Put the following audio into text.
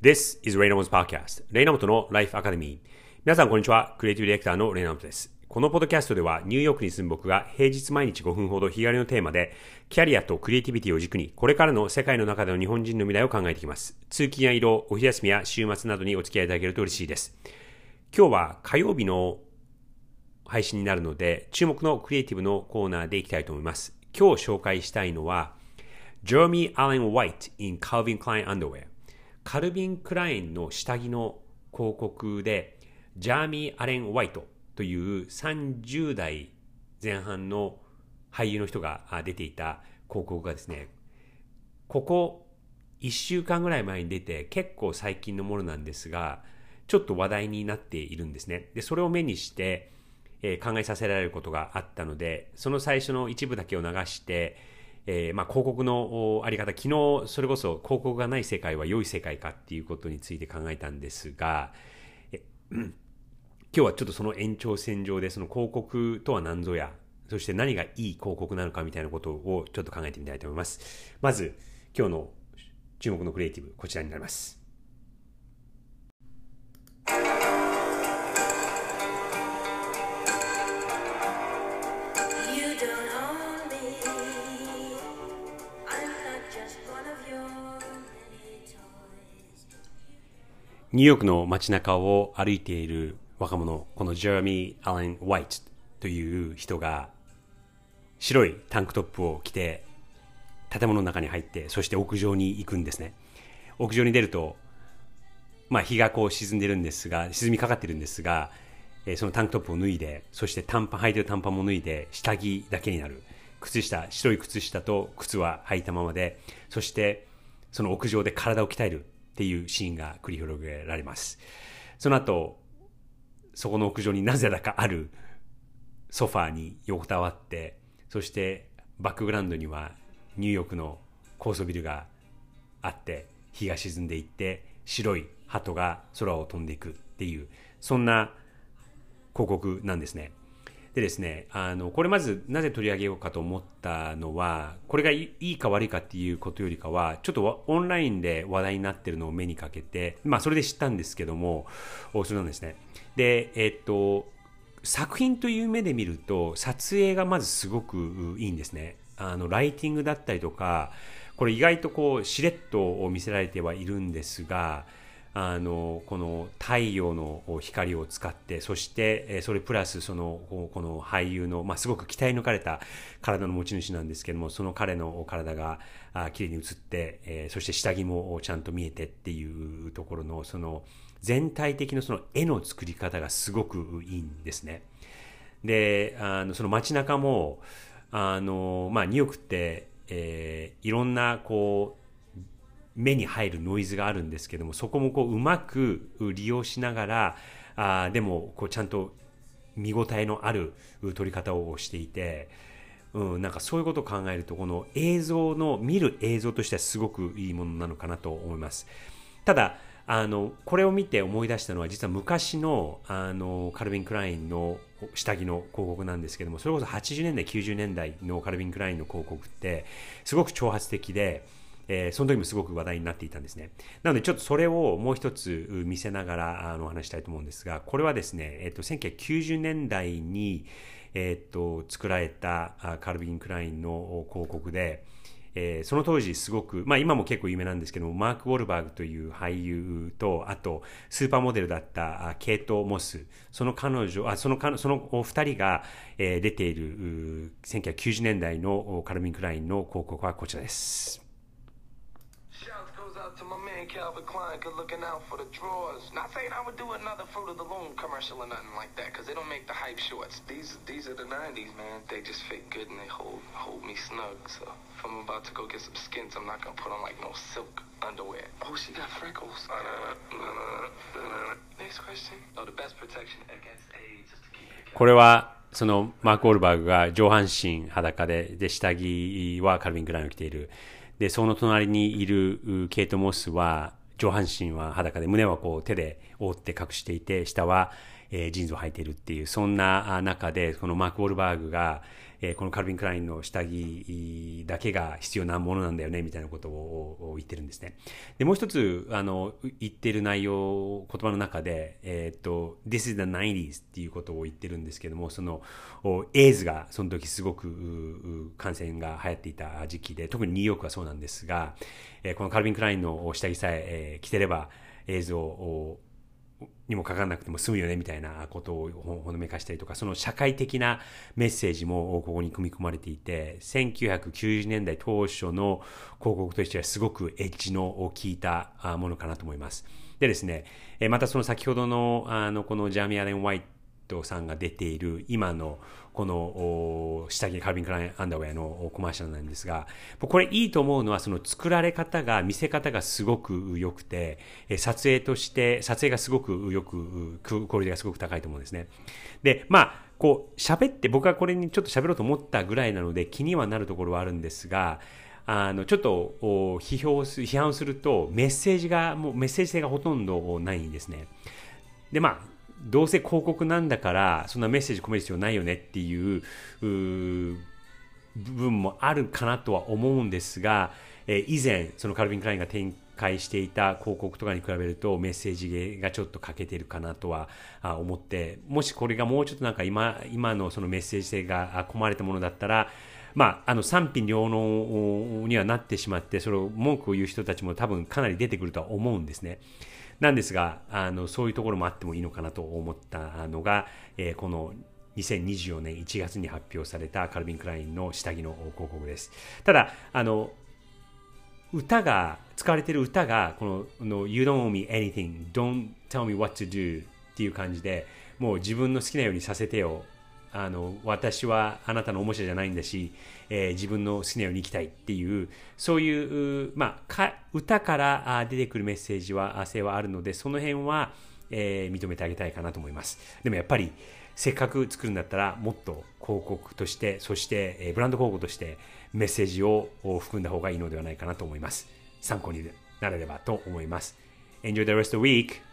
This is レイナモト Podcast レイナモトの Life Academy. 皆さんこんにちは。クリエイティブディレクターのレイナモトです。このポッドキャストではニューヨークに住む僕が平日毎日5分ほど日帰りのテーマでキャリアとクリエイティビティを軸にこれからの世界の中での日本人の未来を考えていきます。通勤や移動お昼休みや週末などにお付き合いいただけると嬉しいです。今日は火曜日の配信になるので注目のクリエイティブのコーナーでいきたいと思います。今日紹介したいのは Jeremy Allen White in Calvin Klein Underwear カルビン・クラインの下着の広告でジャーミー・アレン・ホワイトという30代前半の俳優の人が出ていた広告がですねここ1週間ぐらい前に出て結構最近のものなんですがちょっと話題になっているんですね。でそれを目にしてえー、考えさせられることがあったので、その最初の一部だけを流して、えー、まあ、広告のあり方、昨日それこそ広告がない世界は良い世界かっていうことについて考えたんですが、え今日はちょっとその延長線上でその広告とは何ぞや、そして何がいい広告なのかみたいなことをちょっと考えてみたいと思います。まず、今日の注目のクリエイティブ、こちらになります。ニューヨークの街中を歩いている若者、このジェラミー・アレン・ホワイトという人が白いタンクトップを着て建物の中に入ってそして屋上に行くんですね。屋上に出ると、まあ、日がこう沈んでるんですが、沈みかかってるんですが、えそのタンクトップを脱いで、そして短パン、履いてる短パンも脱いで、下着だけになる。靴下、白い靴下と靴は履いたままで、そしてその屋上で体を鍛えるっていうシーンが繰り広げられます。その後、そこの屋上になぜだかあるソファーに横たわって、そしてバックグラウンドにはニューヨークの高層ビルがあって、日が沈んでいって、白い鳩が空を飛んでいくっていう、そんな広告なんですね。でですね、あの、これまずなぜ取り上げようかと思ったのは、これがいいか悪いかっていうことよりかは、ちょっとオンラインで話題になってるのを目にかけて、まあそれで知ったんですけども、それなんですね。で、えっと、作品という目で見ると、撮影がまずすごくいいんですね。あの、ライティングだったりとか、これ意外とこう、しれっと見せられてはいるんですが、あのこの太陽の光を使ってそしてそれプラスそのこの俳優の、まあ、すごく期待抜かれた体の持ち主なんですけどもその彼の体が綺麗に映って、えそして下着もちゃんと見えてっていうところのその全体的なその絵の作り方がすごくいいんですね。であのその街中もあの、まあ、ニューヨークって、えー、いろんなこう目に入るノイズがあるんですけどもそこもこううまく利用しながらあでもこうちゃんと見応えのある撮り方をしていて、うん、なんかそういうことを考えるとこの映像の見る映像としてはすごくいいものなのかなと思います。ただあのこれを見て思い出したのは実は昔のあのカルビン・クラインの下着の広告なんですけどもそれこそ80年代90年代のカルビン・クラインの広告ってすごく挑発的でえー、その時もすごく話題になっていたんですね。なのでちょっとそれをもう一つ見せながらあの話したいと思うんですが、これはですね、えっ、ー、と、1990年代に、えっ、ー、と、作られたカルビン・クラインの広告で、えー、その当時すごく、まあ今も結構有名なんですけども、マーク・ウォルバーグという俳優と、あと、スーパーモデルだったケイト・モス、その彼女、あそのそのお二人が、えー、出ている1990年代のカルビン・クラインの広告はこちらです。To my man Calvin Klein, good looking out for the drawers. Not saying I would do another Fruit of the Loom commercial or nothing like that, because they don't make the hype shorts. These these are the 90s, man. They just fit good and they hold hold me snug. So if I'm about to go get some skins, I'm not gonna put on like no silk underwear. Oh, she got freckles. Next question. Oh, the best protection against AIDS is to keep your これはそのマーク・ウォールバーグが上半身裸でで下着はカルバン・クラインを着ているで、その隣にいるケイト・モスは、上半身は裸で、胸はこう手で覆って隠していて、下は、えー、ジーンズを履いているっていう、そんな中で、このマーク・ウォルバーグが、えー、このカルビン・クラインの下着だけが必要なものなんだよねみたいなことを言ってるんですね。で、もう一つ、あの、言ってる内容、言葉の中で、えっ、ー、と、This is the 90s っていうことを言ってるんですけども、その、エイズがその時すごく感染が流行っていた時期で、特にニューヨークはそうなんですが、えー、このカルビン・クラインの下着さええー、着てれば、エイズをにもかかんなくても済むよねみたいなことをほのめかしたりとか、その社会的なメッセージもここに組み込まれていて、1990年代当初の広告としてはすごくエッジの効いたものかなと思います。でですね、またその先ほどのあのこのジャーミー・アレン・ワイトさんが出ている今のこの下着カルビン・クライン・アンダーウェアのコマーシャルなんですが、これいいと思うのはその作られ方が、見せ方がすごく良くて、撮影として、撮影がすごくよく、クオリティがすごく高いと思うんですね。で、まあ、こう、喋って、僕はこれにちょっと喋ろうと思ったぐらいなので気にはなるところはあるんですが、あの、ちょっと批評す、批判するとメッセージが、もうメッセージ性がほとんどないんですね。で、まあ、どうせ広告なんだからそんなメッセージ込める必要ないよねっていう部分もあるかなとは思うんですが、え以前そのカルビン・クラインが展開していた広告とかに比べるとメッセージがちょっと欠けてるかなとは思ってもしこれがもうちょっとなんか今今のそのメッセージ性が込まれたものだったらまあ、あの賛否両論にはなってしまってそれを文句を言う人たちも多分かなり出てくるとは思うんですね。なんですが、あの、そういうところもあってもいいのかなと思ったのが、えー、この2024年1月に発表されたカルビン・クラインの下着の広告です。ただ、あの、歌が、使われている歌が、この、の You don't owe me anything, don't tell me what to do っていう感じで、もう自分の好きなようにさせてよあの私はあなたのおもちゃじゃないんだし、えー、自分の好きなように生きたいっていうそういう、まあ、か歌から出てくるメッセージは性はあるのでその辺は、えー、認めてあげたいかなと思います。でもやっぱりせっかく作るんだったらもっと広告としてそして、え、ブランド広告としてメッセージを含んだ方がいいのではないかなと思います。参考になれればと思います。Enjoy the rest of the week!